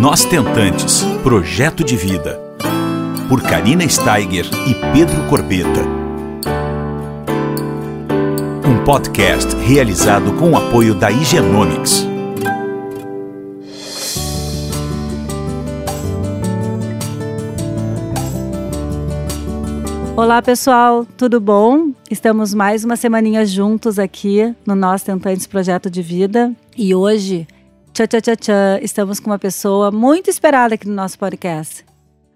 Nós Tentantes Projeto de Vida. Por Karina Steiger e Pedro Corbeta. Um podcast realizado com o apoio da Higienomics. Olá pessoal, tudo bom? Estamos mais uma semaninha juntos aqui no Nós Tentantes Projeto de Vida e hoje Tchá, tchá, tchá, tchá. Estamos com uma pessoa muito esperada aqui no nosso podcast.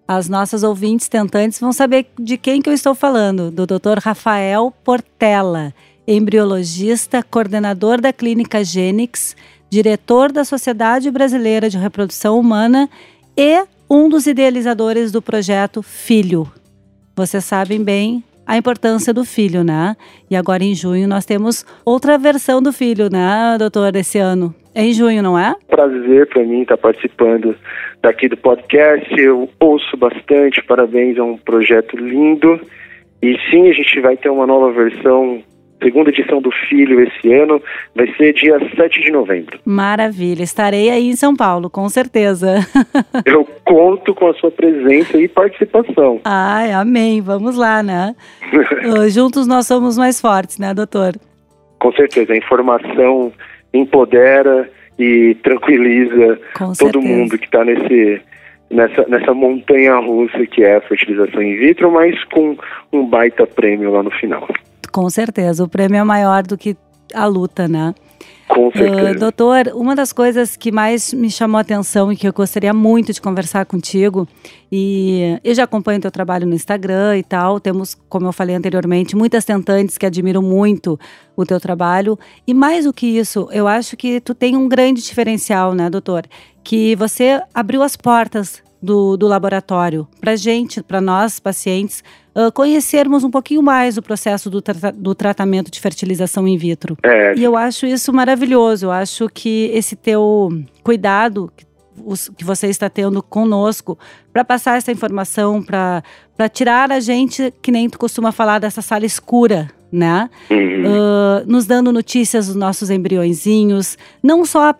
As nossas ouvintes tentantes vão saber de quem que eu estou falando, do Dr. Rafael Portela, embriologista, coordenador da Clínica Gênix, diretor da Sociedade Brasileira de Reprodução Humana e um dos idealizadores do projeto Filho. Vocês sabem bem a importância do filho, né? E agora em junho nós temos outra versão do filho, né, doutor, esse ano. É em junho, não é? Prazer para mim estar participando daqui do podcast. Eu ouço bastante, parabéns, é um projeto lindo. E sim, a gente vai ter uma nova versão segunda edição do Filho esse ano, vai ser dia 7 de novembro. Maravilha, estarei aí em São Paulo, com certeza. Eu conto com a sua presença e participação. Ai, amém, vamos lá, né? Juntos nós somos mais fortes, né, doutor? Com certeza, a informação empodera e tranquiliza Com todo certeza. mundo que está nesse nessa, nessa montanha russa que é a fertilização in vitro, mas com um baita prêmio lá no final. Com certeza, o prêmio é maior do que a luta, né? Com certeza. Uh, doutor, uma das coisas que mais me chamou a atenção e que eu gostaria muito de conversar contigo, e eu já acompanho teu trabalho no Instagram e tal, temos, como eu falei anteriormente, muitas tentantes que admiram muito o teu trabalho, e mais do que isso, eu acho que tu tem um grande diferencial, né, doutor? Que você abriu as portas do, do laboratório para gente, para nós, pacientes, uh, conhecermos um pouquinho mais o processo do, tra do tratamento de fertilização in vitro. É, E eu acho isso maravilhoso. Eu acho que esse teu cuidado que os- que você está tendo conosco para passar essa informação, para tirar a gente, que nem tu costuma falar, dessa sala escura, né? uhum. Ah, nos dando notícias dos nossos embriõezinhos, não só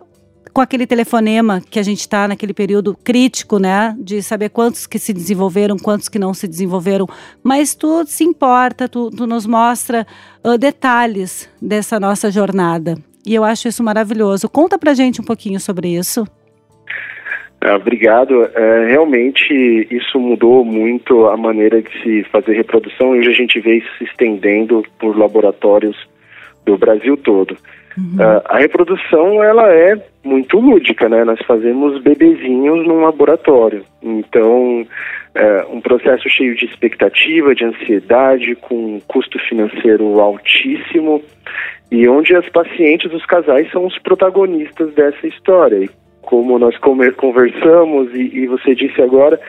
com aquele telefonema que a gente está naquele período crítico, né, de saber quantos que se desenvolveram, quantos que não se desenvolveram, mas tu se importa, tu, tu nos mostra ah, detalhes dessa nossa jornada. E eu acho isso maravilhoso. Conta pra gente um pouquinho sobre isso. Ah, obrigado. É, realmente isso mudou muito a maneira de se fazer reprodução e hoje a gente vê isso se estendendo por laboratórios do Brasil todo. Ah, a reprodução ela é muito lúdica, né? Nós fazemos bebezinhos num laboratório. Então, é um processo cheio de expectativa, de ansiedade, com um custo financeiro altíssimo e onde as pacientes, os casais, são os protagonistas dessa história. E como nós conversamos e, e você disse agora,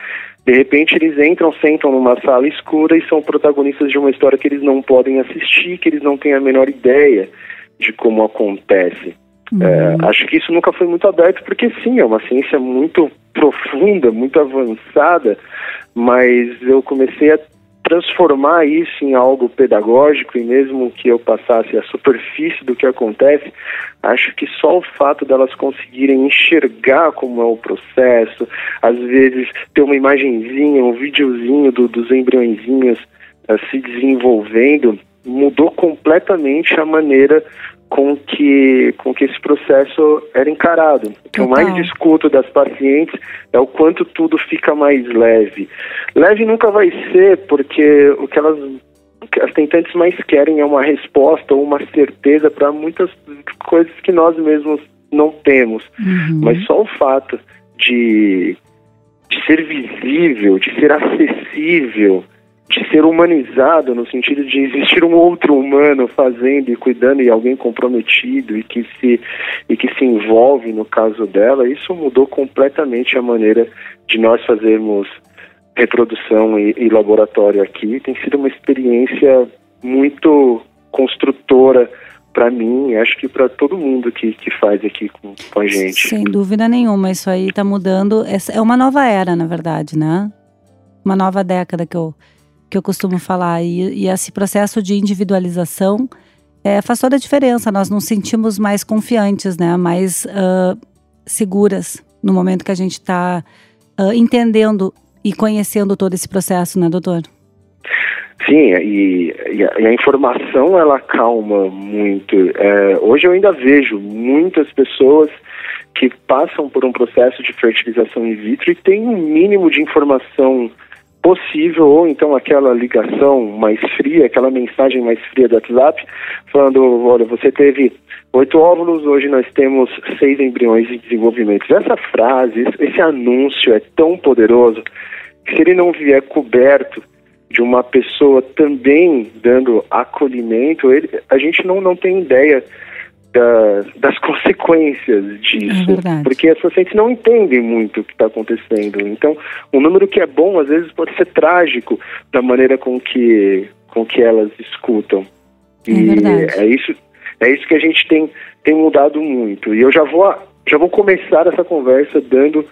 de repente eles entram, sentam numa sala escura e são protagonistas de uma história que eles não podem assistir, que eles não têm a menor ideia de como acontece. É, acho que isso nunca foi muito aberto, porque sim, é uma ciência muito profunda, muito avançada, mas eu comecei a transformar isso em algo pedagógico e mesmo que eu passasse a superfície do que acontece, acho que só o fato delas conseguirem enxergar como é o processo, às vezes ter uma imagenzinha, um videozinho do, dos embriõezinhos eh, se desenvolvendo, mudou completamente a maneira com que, com que esse processo era encarado. O que eu mais escuto das pacientes é o quanto tudo fica mais leve. Leve nunca vai ser, porque o que elas as tentantes mais querem é uma resposta ou uma certeza para muitas coisas que nós mesmos não temos. Uhum. Mas só o fato de, de ser visível, de ser acessível, de ser humanizado no sentido de existir um outro humano fazendo e cuidando e alguém comprometido e que se e que se envolve no caso dela, isso mudou completamente a maneira de nós fazermos reprodução e, e laboratório aqui. Tem sido uma experiência muito construtora para mim, acho que para todo mundo que, que faz aqui com, com a gente. Sem dúvida nenhuma, isso aí está mudando. É uma nova era, na verdade, né? Uma nova década que eu, que eu costumo falar. E, e esse processo de individualização é, faz toda a diferença. Nós nos sentimos mais confiantes, né? Mais ah, seguras no momento que a gente está uh, entendendo e conhecendo todo esse processo, né, doutor? Sim, e, e, a, e a, informação ela calma muito. É, hoje eu ainda vejo muitas pessoas que passam por um processo de fertilização in vitro e têm um mínimo de informação possível, ou então aquela ligação mais fria, aquela mensagem mais fria do WhatsApp, falando, olha, você teve oito óvulos, hoje nós temos seis embriões em desenvolvimento. Essa frase, esse anúncio é tão poderoso que se ele não vier coberto de uma pessoa também dando acolhimento, ele, a gente não, não tem ideia da, das consequências disso. É porque as pacientes não entendem muito o que está acontecendo. Então, um número que é bom, às vezes, pode ser trágico da maneira com que, com que elas escutam. É e verdade. é isso, é isso que a gente tem, tem mudado muito. E eu já vou, já vou começar essa conversa dando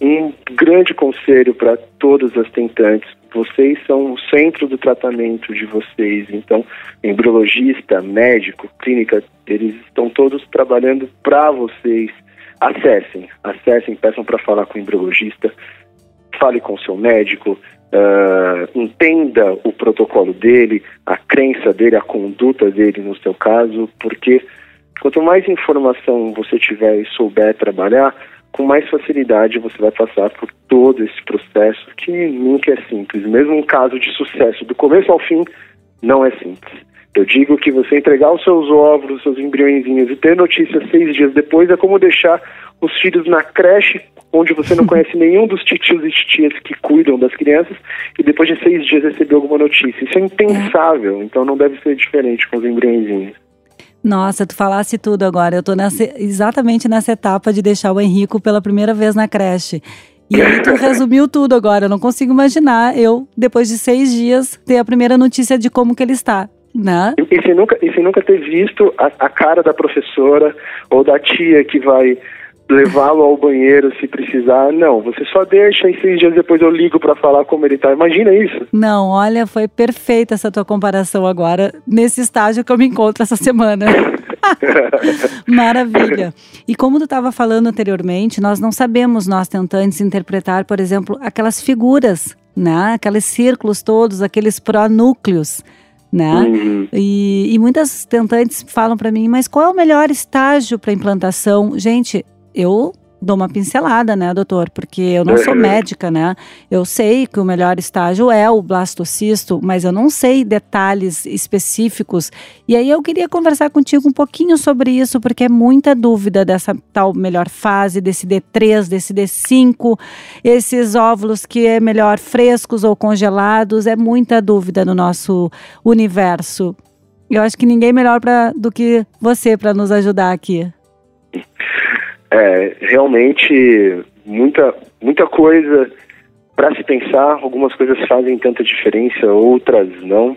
um grande conselho para todas as tentantes. Vocês são o centro do tratamento de vocês. Então, embriologista, médico, clínica, eles estão todos trabalhando para vocês. Acessem, acessem, peçam para falar com o embriologista, fale com o seu médico, uh, entenda o protocolo dele, a crença dele, a conduta dele no seu caso, porque quanto mais informação você tiver e souber trabalhar, com mais facilidade você vai passar por todo esse processo que nunca é simples. Mesmo um caso de sucesso do começo ao fim não é simples. Eu digo que você entregar os seus óvulos, os seus embriõezinhos e ter notícia seis dias depois é como deixar os filhos na creche, onde você não conhece nenhum dos titios e titias que cuidam das crianças, e depois de seis dias receber alguma notícia. Isso é impensável, então não deve ser diferente com os embriõezinhos. Nossa, tu falasse tudo agora. Eu tô nessa, exatamente nessa etapa de deixar o Henrico pela primeira vez na creche. E aí tu resumiu tudo agora. Eu não consigo imaginar eu, depois de seis dias, ter a primeira notícia de como que ele está. Né? E, e, nunca, e se nunca ter visto a, a cara da professora ou da tia que vai levá-lo ao banheiro se precisar. Não, você só deixa e seis dias depois eu ligo para falar como ele tá. Imagina isso. Não, olha, foi perfeita essa tua comparação agora, nesse estágio que eu me encontro essa semana. Maravilha. E como tu estava falando anteriormente, nós não sabemos, nós tentantes, interpretar, por exemplo, aquelas figuras, né? Aqueles círculos todos, aqueles pronúcleos. Né? Uhum. E, e muitas tentantes falam para mim, mas qual é o melhor estágio para implantação? Gente, eu dou uma pincelada, né, doutor? Porque eu não sou médica, né? Eu sei que o melhor estágio é o blastocisto, mas eu não sei detalhes específicos. E aí eu queria conversar contigo um pouquinho sobre isso, porque é muita dúvida dessa tal melhor fase, desse D3, desse D5, esses óvulos que é melhor frescos ou congelados, é muita dúvida no nosso universo. Eu acho que ninguém melhor pra, do que você para nos ajudar aqui. É, realmente, muita, muita coisa para se pensar. Algumas coisas fazem tanta diferença, outras não.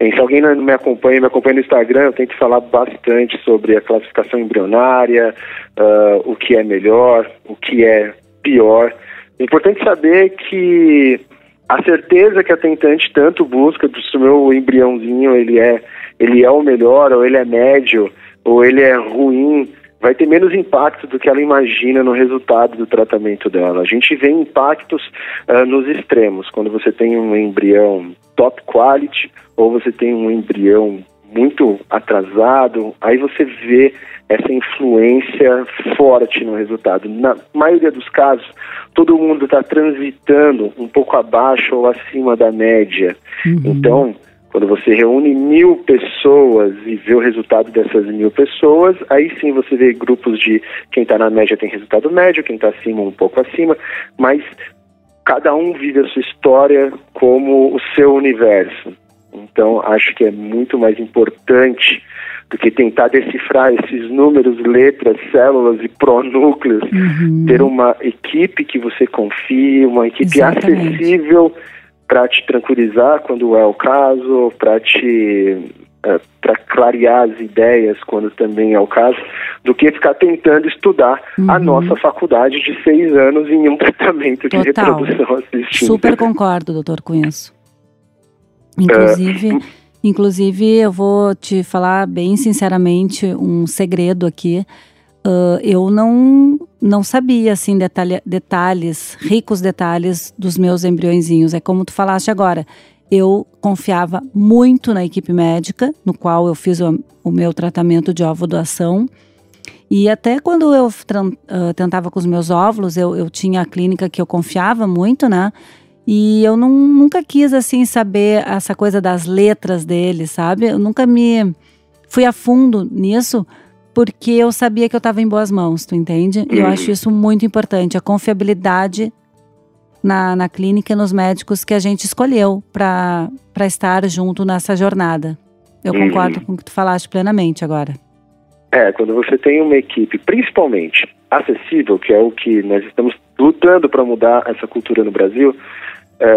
E se alguém não me acompanha, me acompanha no Instagram, eu tento falar bastante sobre a classificação embrionária, uh, o que é melhor, o que é pior. É importante saber que a certeza que a tentante tanto busca do se o meu embriãozinho ele é, ele é o melhor, ou ele é médio, ou ele é ruim, vai ter menos impacto do que ela imagina no resultado do tratamento dela. A gente vê impactos uh, nos extremos, quando você tem um embrião top quality ou você tem um embrião muito atrasado, aí você vê essa influência forte no resultado. Na maioria dos casos, todo mundo está transitando um pouco abaixo ou acima da média. Uhum. Então, quando você reúne mil pessoas e vê o resultado dessas mil pessoas, aí sim você vê grupos de quem está na média tem resultado médio, quem está acima um pouco acima, mas cada um vive a sua história como o seu universo. Então acho que é muito mais importante do que tentar decifrar esses números, letras, células e pronúcleos, uhum. ter uma equipe que você confie, uma equipe Exatamente. acessível para te tranquilizar quando é o caso, para te é, para clarear as ideias quando também é o caso, do que ficar tentando estudar uhum. a nossa faculdade de seis anos em um tratamento de Total. reprodução assistida. Super concordo, doutor, com isso. Inclusive, é, inclusive, eu vou te falar bem sinceramente um segredo aqui. Uh, eu não não sabia assim detalhe, detalhes, ricos detalhes dos meus embriõezinhos. É como tu falaste agora. Eu confiava muito na equipe médica, no qual eu fiz o, o meu tratamento de ovo doação. E até quando eu tentava com os meus óvulos, eu, eu tinha a clínica que eu confiava muito, né? E eu não, nunca quis, assim, saber essa coisa das letras dele, sabe? Eu nunca me fui a fundo nisso, porque eu sabia que eu estava em boas mãos, tu entende? E eu acho isso muito importante, a confiabilidade na, na clínica e nos médicos que a gente escolheu para estar junto nessa jornada. Eu uhum. concordo com o que tu falaste plenamente agora. É, quando você tem uma equipe, principalmente acessível, que é o que nós estamos lutando para mudar essa cultura no Brasil,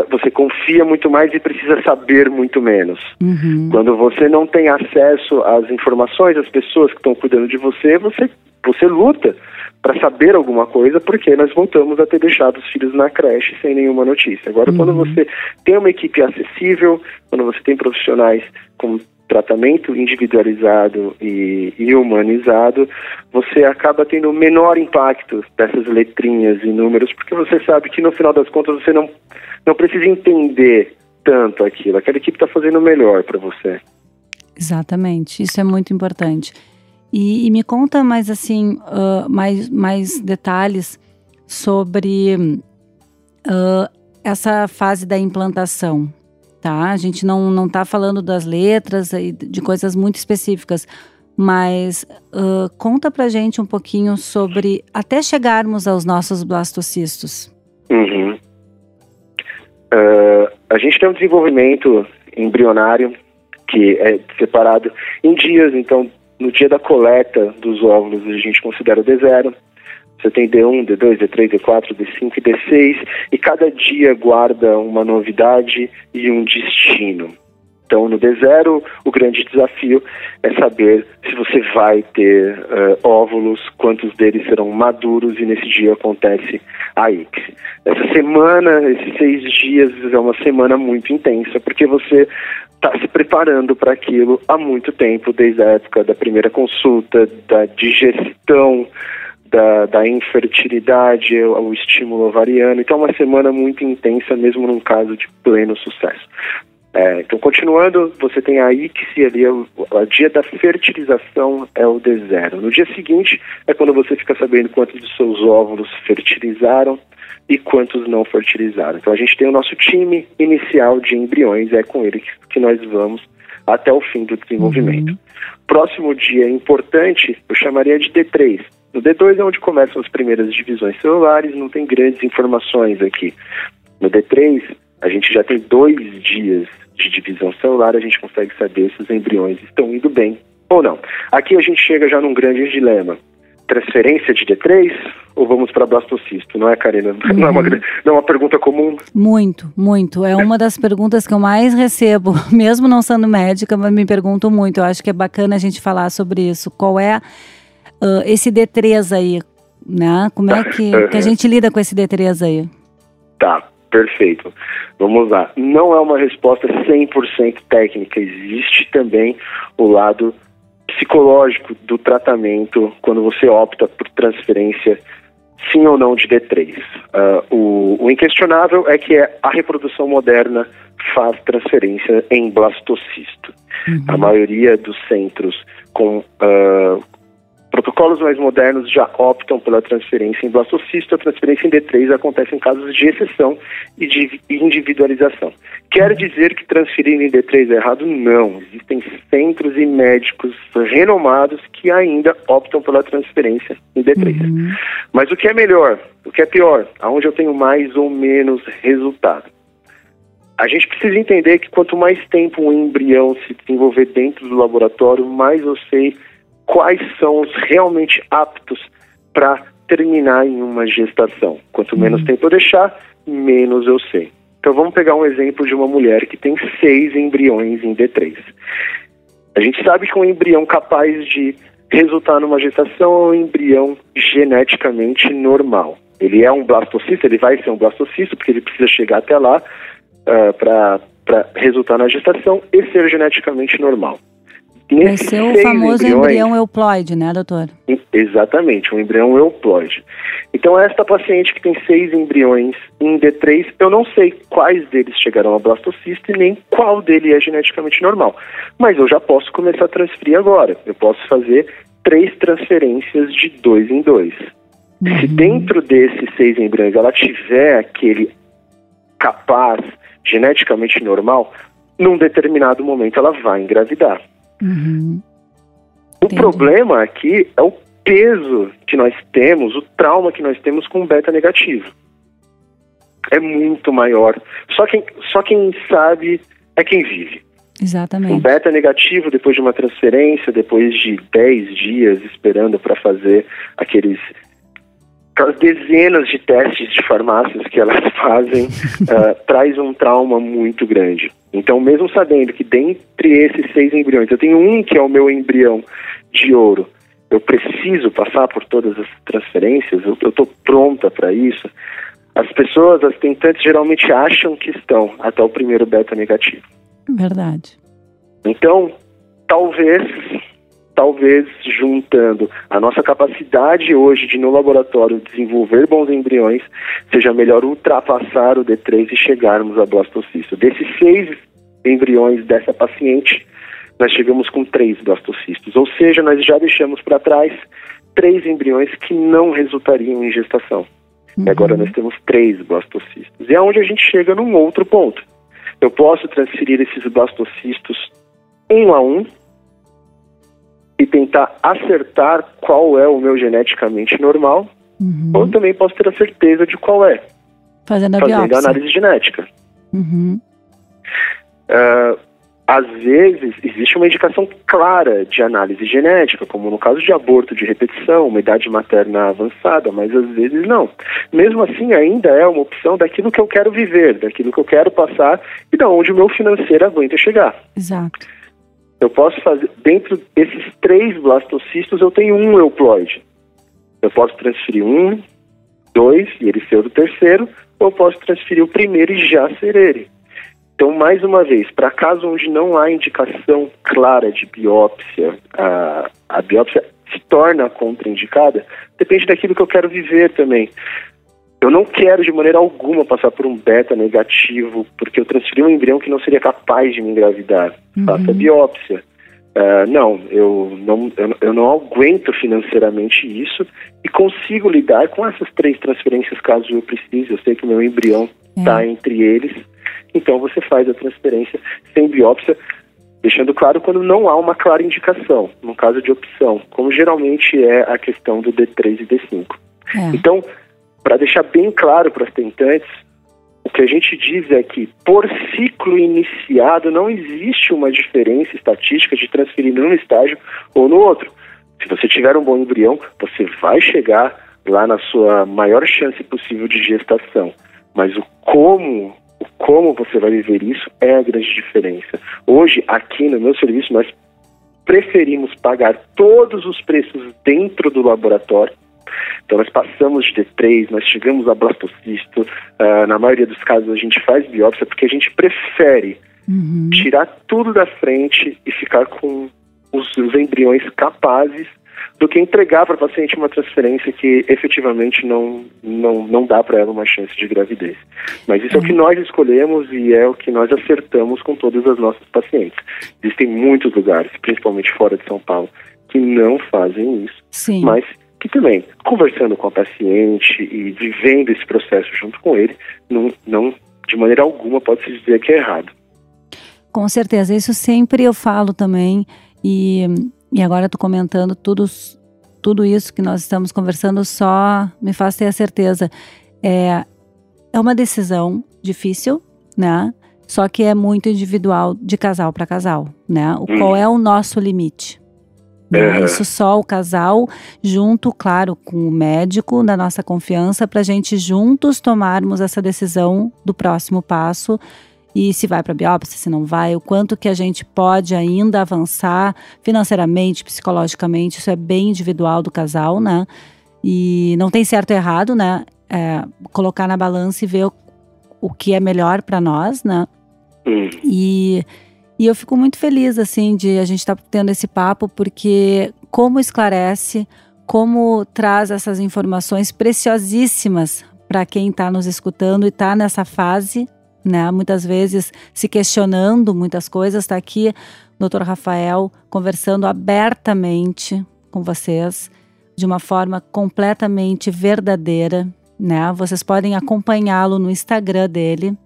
você confia muito mais e precisa saber muito menos. Uhum. Quando você não tem acesso às informações, às pessoas que estão cuidando de você, você, você luta para saber alguma coisa, porque nós voltamos a ter deixado os filhos na creche sem nenhuma notícia. Agora, uhum. quando você tem uma equipe acessível, quando você tem profissionais com tratamento individualizado e, e, humanizado, você acaba tendo menor impacto dessas letrinhas e números, porque você sabe que no final das contas você não não precisa entender tanto aquilo. Aquela equipe está fazendo melhor para você. Exatamente, isso é muito importante. E, e me conta mais assim, uh, mais, mais detalhes sobre uh, essa fase da implantação, tá? A gente não não está falando das letras e de coisas muito específicas, mas uh, conta pra gente um pouquinho sobre até chegarmos aos nossos blastocistos. Uhum. Uh, a gente tem um desenvolvimento embrionário que é separado em dias, então no dia da coleta dos óvulos a gente considera o D0, você tem D1, D2, D3, D4, D5 e D6, e cada dia guarda uma novidade e um destino. Então, no D0, o grande desafio é saber se você vai ter uh, óvulos, quantos deles serão maduros, e nesse dia acontece a IC. Essa semana, esses seis dias, é uma semana muito intensa, porque você está se preparando para aquilo há muito tempo, desde a época da primeira consulta, da digestão, da, da infertilidade, o estímulo ovariano. Então, é uma semana muito intensa, mesmo num caso de pleno sucesso. É, então, continuando, você tem a ICSI ali, o, o, dia da fertilização é o D0. No dia seguinte é quando você fica sabendo quantos dos seus óvulos fertilizaram e quantos não fertilizaram. Então, a gente tem o nosso time inicial de embriões, é com ele que, que nós vamos até o fim do desenvolvimento. Uhum. Próximo dia importante, eu chamaria de D3. No D2 é onde começam as primeiras divisões celulares, não tem grandes informações aqui. No D3, a gente já tem dois dias de divisão celular, a gente consegue saber se os embriões estão indo bem ou não. Aqui a gente chega já num grande dilema. Transferência de D3 ou vamos para blastocisto? Não é, Karina? Uhum. Não, é uma, não é uma pergunta comum? Muito, muito. É uma das perguntas que eu mais recebo, mesmo não sendo médica, mas me pergunto muito. Eu acho que é bacana a gente falar sobre isso. Qual é uh, esse D3 aí? Né? Como é que, que a gente lida com esse D3 aí? Tá, Perfeito. Vamos lá. Não é uma resposta 100% técnica. Existe também o lado psicológico do tratamento quando você opta por transferência sim ou não de D3. Uh, ah, o, o, inquestionável é que é a reprodução moderna faz transferência em blastocisto. Uhum. A maioria dos centros com uh, Protocolos mais modernos já optam pela transferência em blastocisto. A transferência em D3 acontece em casos de exceção e de individualização. Quer dizer que transferir em D3 é errado? Não. Existem centros e médicos renomados que ainda optam pela transferência em D3. Uhum. Mas o que é melhor? O que é pior? Aonde eu tenho mais ou menos resultado? A gente precisa entender que quanto mais tempo um embrião se desenvolver dentro do laboratório, mais eu sei quais são os realmente aptos para terminar em uma gestação. Quanto menos uhum. tempo eu deixar, menos eu sei. Então vamos pegar um exemplo de uma mulher que tem seis embriões em D3. A gente sabe que um embrião capaz de resultar numa gestação é um embrião geneticamente normal. Ele é um blastocisto, ele vai ser um blastocisto porque ele precisa chegar até lá uh, para resultar na gestação e ser geneticamente normal Vai ser o famoso embriões, embrião euploide, né, doutor? Exatamente, um embrião euploide. Então, esta paciente que tem seis embriões em D3, eu não sei quais deles chegarão a blastocisto e nem qual dele é geneticamente normal. Mas eu já posso começar a transferir agora. Eu posso fazer três transferências de dois em dois. Uhum. Se dentro desses seis embriões ela tiver aquele capaz geneticamente normal, num determinado momento ela vai engravidar. Uhum. O Entendi. problema aqui é o peso que nós temos, o trauma que nós temos com o beta negativo. É muito maior. Só quem, só quem sabe é quem vive. Exatamente. Um beta negativo depois de uma transferência, depois de 10 dias esperando para fazer aqueles aquelas dezenas de testes de farmácias que elas fazem, uh, traz um trauma muito grande. Então, mesmo sabendo que dentre esses seis embriões, eu tenho um que é o meu embrião de ouro, eu preciso passar por todas as transferências, eu estou pronta para isso. As pessoas, as tentantes, geralmente acham que estão até o primeiro beta negativo. Verdade. Então, talvez talvez juntando a nossa capacidade hoje de no laboratório desenvolver bons embriões, seja melhor ultrapassar o D3 e chegarmos a blastocisto. Desses seis embriões dessa paciente, nós chegamos com três blastocistos, ou seja, nós já deixamos para trás três embriões que não resultariam em gestação. Uhum. E agora nós temos três blastocistos. E é onde a gente chega num outro ponto. Eu posso transferir esses blastocistos um a um e tentar acertar qual é o meu geneticamente normal, uhum. ou também posso ter a certeza de qual é. Fazendo a fazendo biópsia. análise genética. Uhum. Uh, às vezes, existe uma indicação clara de análise genética, como no caso de aborto de repetição, uma idade materna avançada, mas às vezes não. Mesmo assim, ainda é uma opção daquilo que eu quero viver, daquilo que eu quero passar e da onde o meu financeiro aguenta chegar. Exato. Eu posso fazer, dentro desses três blastocistos, eu tenho um euploide. Eu posso transferir um, dois, e ele ser o terceiro, ou posso transferir o primeiro e já ser ele. Então, mais uma vez, para casos onde não há indicação clara de biópsia, a, a biópsia se torna contraindicada, depende daquilo que eu quero viver também. Eu não quero de maneira alguma passar por um beta negativo, porque eu transferi um embrião que não seria capaz de me engravidar. Uhum. Faça biópsia. Uh, não, eu não, eu, eu, não aguento financeiramente isso e consigo lidar com essas três transferências caso eu precise. Eu sei que o meu embrião está é. entre eles, então você faz a transferência sem biópsia, deixando claro quando não há uma clara indicação, no caso de opção, como geralmente é a questão do D3 e D5. É. Então, para deixar bem claro para as tentantes, o que a gente diz é que, por ciclo iniciado, não existe uma diferença estatística de transferir num estágio ou no outro. Se você tiver um bom embrião, você vai chegar lá na sua maior chance possível de gestação. Mas o como, o como você vai viver isso é a grande diferença. Hoje, aqui no meu serviço, nós preferimos pagar todos os preços dentro do laboratório então nós passamos de D3, nós chegamos a blastocisto, uh, na maioria dos casos a gente faz biópsia porque a gente prefere uhum. tirar tudo da frente e ficar com os, os embriões capazes do que entregar para a paciente uma transferência que efetivamente não, não, não dá para ela uma chance de gravidez. Mas isso é. é o que nós escolhemos e é o que nós acertamos com todas as nossas pacientes. Existem muitos lugares, principalmente fora de São Paulo, que não fazem isso. Sim. Mas que também, conversando com a paciente e vivendo esse processo junto com ele, não, não de maneira alguma pode-se dizer que é errado. Com certeza, isso sempre eu falo também, e, e agora tu comentando tudo, tudo isso que nós estamos conversando só me faz ter a certeza. É, é uma decisão difícil, né? Só que é muito individual de casal para casal, né? O, hum. Qual é o nosso limite? Né? Isso só o casal, junto, claro, com o médico da nossa confiança, para a gente juntos tomarmos essa decisão do próximo passo e se vai para biópsia, se não vai, o quanto que a gente pode ainda avançar financeiramente, psicologicamente, isso é bem individual do casal, né? E não tem certo e errado, né? É, colocar na balança e ver o, o que é melhor para nós, né? Hum. E E eu fico muito feliz, assim, de a gente estar tá tendo esse papo, porque como esclarece, como traz essas informações preciosíssimas para quem está nos escutando e está nessa fase, né? Muitas vezes se questionando muitas coisas. Está aqui o Dr. Rafael conversando abertamente com vocês de uma forma completamente verdadeira, né? Vocês podem acompanhá-lo no Instagram dele.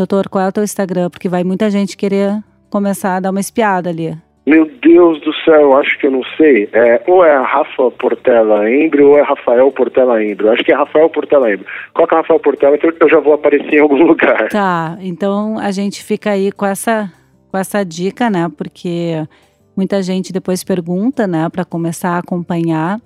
Doutor, qual é o teu Instagram? Porque vai muita gente querer começar a dar uma espiada ali. Meu Deus do céu, acho que eu não sei. É, ou é Rafa Portela Embro ou é Rafael Portela Embro. Acho que é Rafael Portela Embro. Coloca Rafael Portela que eu já vou aparecer em algum lugar. Tá, então a gente fica aí com essa, com essa dica, né? Porque muita gente depois pergunta, né? Para começar a acompanhar.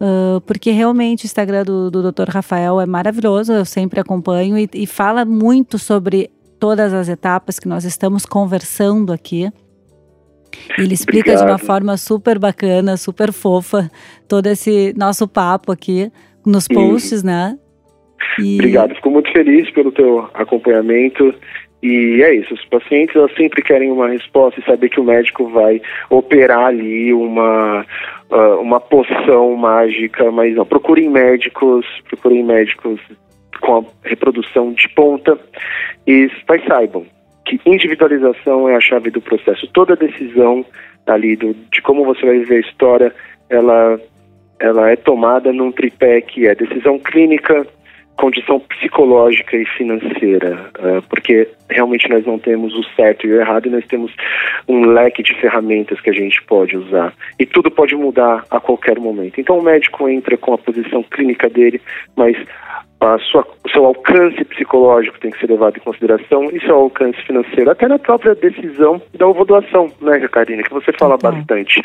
Uh, porque realmente o Instagram do, do Dr. Rafael é maravilhoso, eu sempre acompanho e, e fala muito sobre todas as etapas que nós estamos conversando aqui. Ele explica Obrigado. de uma forma super bacana, super fofa, todo esse nosso papo aqui nos posts, né? E... Obrigado, fico muito feliz pelo teu acompanhamento. E é isso, os pacientes sempre querem uma resposta e saber que o médico vai operar ali uma, uh, uma poção mágica, mas não, procurem médicos, procurem médicos com a reprodução de ponta e mas saibam, que individualização é a chave do processo. Toda decisão ali do, de como você vai viver a história, ela, ela é tomada num tripé que é decisão clínica, condição psicológica e financeira, uh, porque realmente nós não temos o certo e o errado e nós temos um leque de ferramentas que a gente pode usar e tudo pode mudar a qualquer momento. Então o médico entra com a posição clínica dele, mas a sua, o seu alcance psicológico tem que ser levado em consideração e seu alcance financeiro, até na própria decisão da ovodoação, né, Karine, que você fala então. bastante.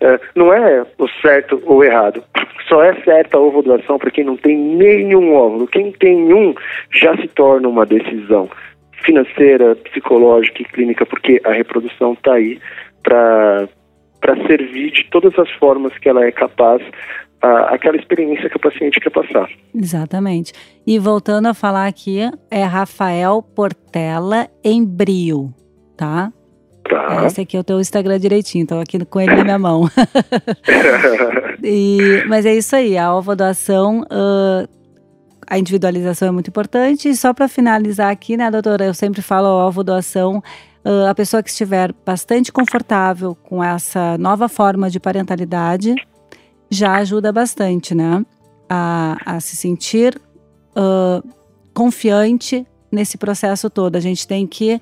É, não é o certo ou errado, só é certa a ovodoação para quem não tem nenhum óvulo. Quem tem um já se torna uma decisão financeira, psicológica e clínica, porque a reprodução está aí para para servir de todas as formas que ela é capaz a, aquela experiência que o paciente quer passar. Exatamente. E voltando a falar aqui, é Rafael Portela Embrio, tá? Tá. Esse aqui é o teu Instagram direitinho, então aqui com ele na minha mão. e, mas é isso aí, a ova doação, uh, a individualização é muito importante. E só para finalizar aqui, né, doutora, eu sempre falo a ovo doação, uh, a pessoa que estiver bastante confortável com essa nova forma de parentalidade, já ajuda bastante, né? A, a se sentir uh, confiante nesse processo todo. A gente tem que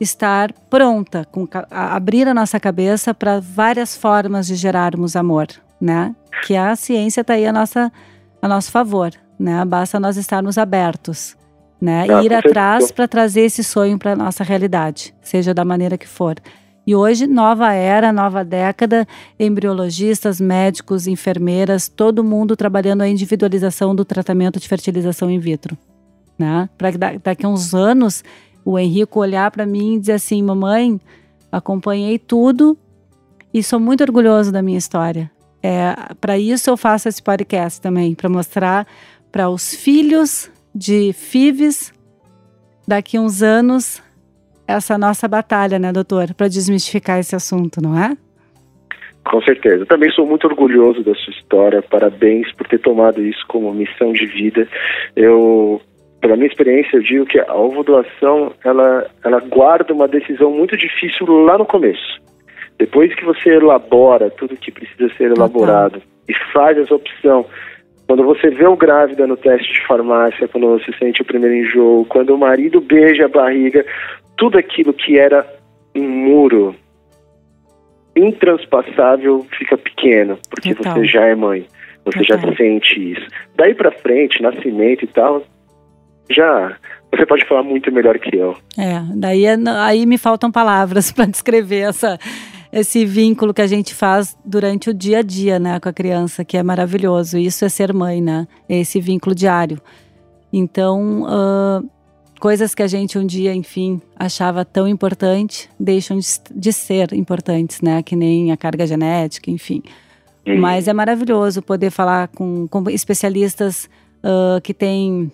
estar pronta, com, a, abrir a nossa cabeça para várias formas de gerarmos amor, né? Que a ciência está aí a, nossa, a nosso favor, né? Basta nós estarmos abertos, né? Ah, ir atrás para trazer esse sonho para nossa realidade, seja da maneira que for. E hoje, nova era, nova década, embriologistas, médicos, enfermeiras, todo mundo trabalhando a individualização do tratamento de fertilização in vitro. Né? Para que daqui a uns anos o Henrico olhar para mim e dizer assim: Mamãe, acompanhei tudo e sou muito orgulhoso da minha história. É, para isso eu faço esse podcast também, para mostrar para os filhos de FIVs daqui uns anos essa nossa batalha, né, doutor, para desmistificar esse assunto, não é? Com certeza. Também sou muito orgulhoso da sua história. Parabéns por ter tomado isso como missão de vida. Eu, pela minha experiência, eu digo que a ovodoação ela, ela guarda uma decisão muito difícil lá no começo. Depois que você elabora tudo que precisa ser elaborado e faz essa opção, quando você vê o grávida no teste de farmácia, quando você sente o primeiro enjoo, quando o marido beija a barriga, tudo aquilo que era um muro intranspasável fica pequeno, porque Total. você já é mãe, você já sente isso. Daí para frente, nascimento e tal, já você pode falar muito melhor que eu. É, daí é, aí me faltam palavras para descrever essa esse vínculo que a gente faz durante o dia a dia, né, com a criança, que é maravilhoso. Isso é ser mãe, né? É esse vínculo diário. Então, uh, coisas que a gente um dia, enfim, achava tão importante, deixam de, ser importantes, né? Que nem a carga genética, enfim. Uhum. Mas é maravilhoso poder falar com, com especialistas uh, que têm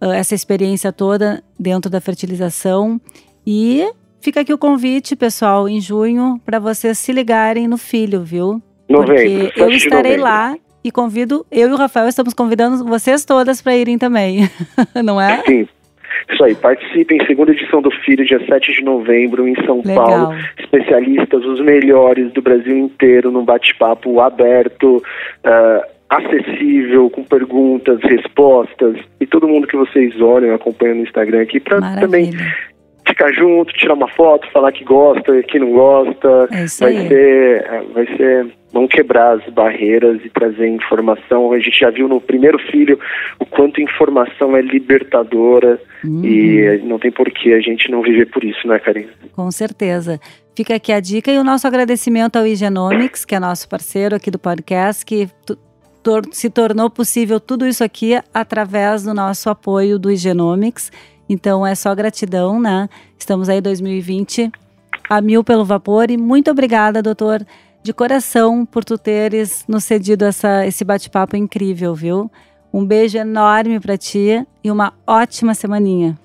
uh, essa experiência toda dentro da fertilização e fica aqui o convite, pessoal, em junho, para vocês se ligarem no filho, viu? Novembro, Porque eu estarei novembro. lá e convido, eu e o Rafael estamos convidando vocês todas para irem também, não é? Sim. Isso aí, participem, segunda edição do Filho, dia 7 de novembro, em São Legal. Paulo. Especialistas, os melhores do Brasil inteiro, num bate-papo aberto, ah, acessível, com perguntas, respostas. E todo mundo que vocês olham, acompanham no Instagram aqui, para também. Ficar junto, tirar uma foto, falar que gosta, que não gosta. É isso vai aí. ser, eh, vai ser, vamos quebrar as barreiras e trazer informação. A gente já viu no primeiro filho o quanto informação é libertadora Uhum. e não tem porquê a gente não viver por isso, né, Karina? Com certeza. Fica aqui a dica e o nosso agradecimento ao Igenomics, que é nosso parceiro aqui do podcast, que se tornou possível tudo isso aqui através do nosso apoio do Igenomics. Então é só gratidão, né? Estamos aí 2020 a mil pelo vapor e muito obrigada, doutor, de coração por tu teres nos cedido essa, esse bate-papo incrível, viu? Um beijo enorme para ti e uma ótima semaninha.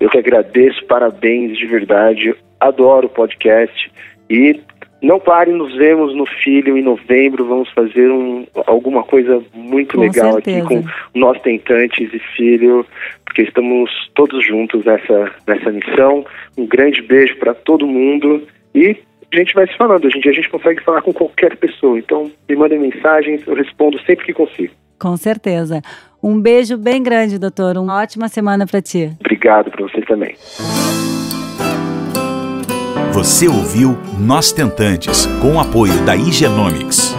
Eu que agradeço, parabéns de verdade. Adoro o podcast e não parem, nos vemos no Filho em novembro. Vamos fazer um, alguma coisa muito Com legal certeza. aqui com nós tentantes e Filho, porque estamos todos juntos nessa, nessa missão. Um grande beijo para todo mundo e a gente vai se falando. Hoje em dia a gente consegue falar com qualquer pessoa. Então me mandem mensagens, eu respondo sempre que consigo. Com certeza. Um beijo bem grande, doutor. Uma ótima semana para ti. Obrigado para você também. Você ouviu Nós Tentantes, com o apoio da Igenomics.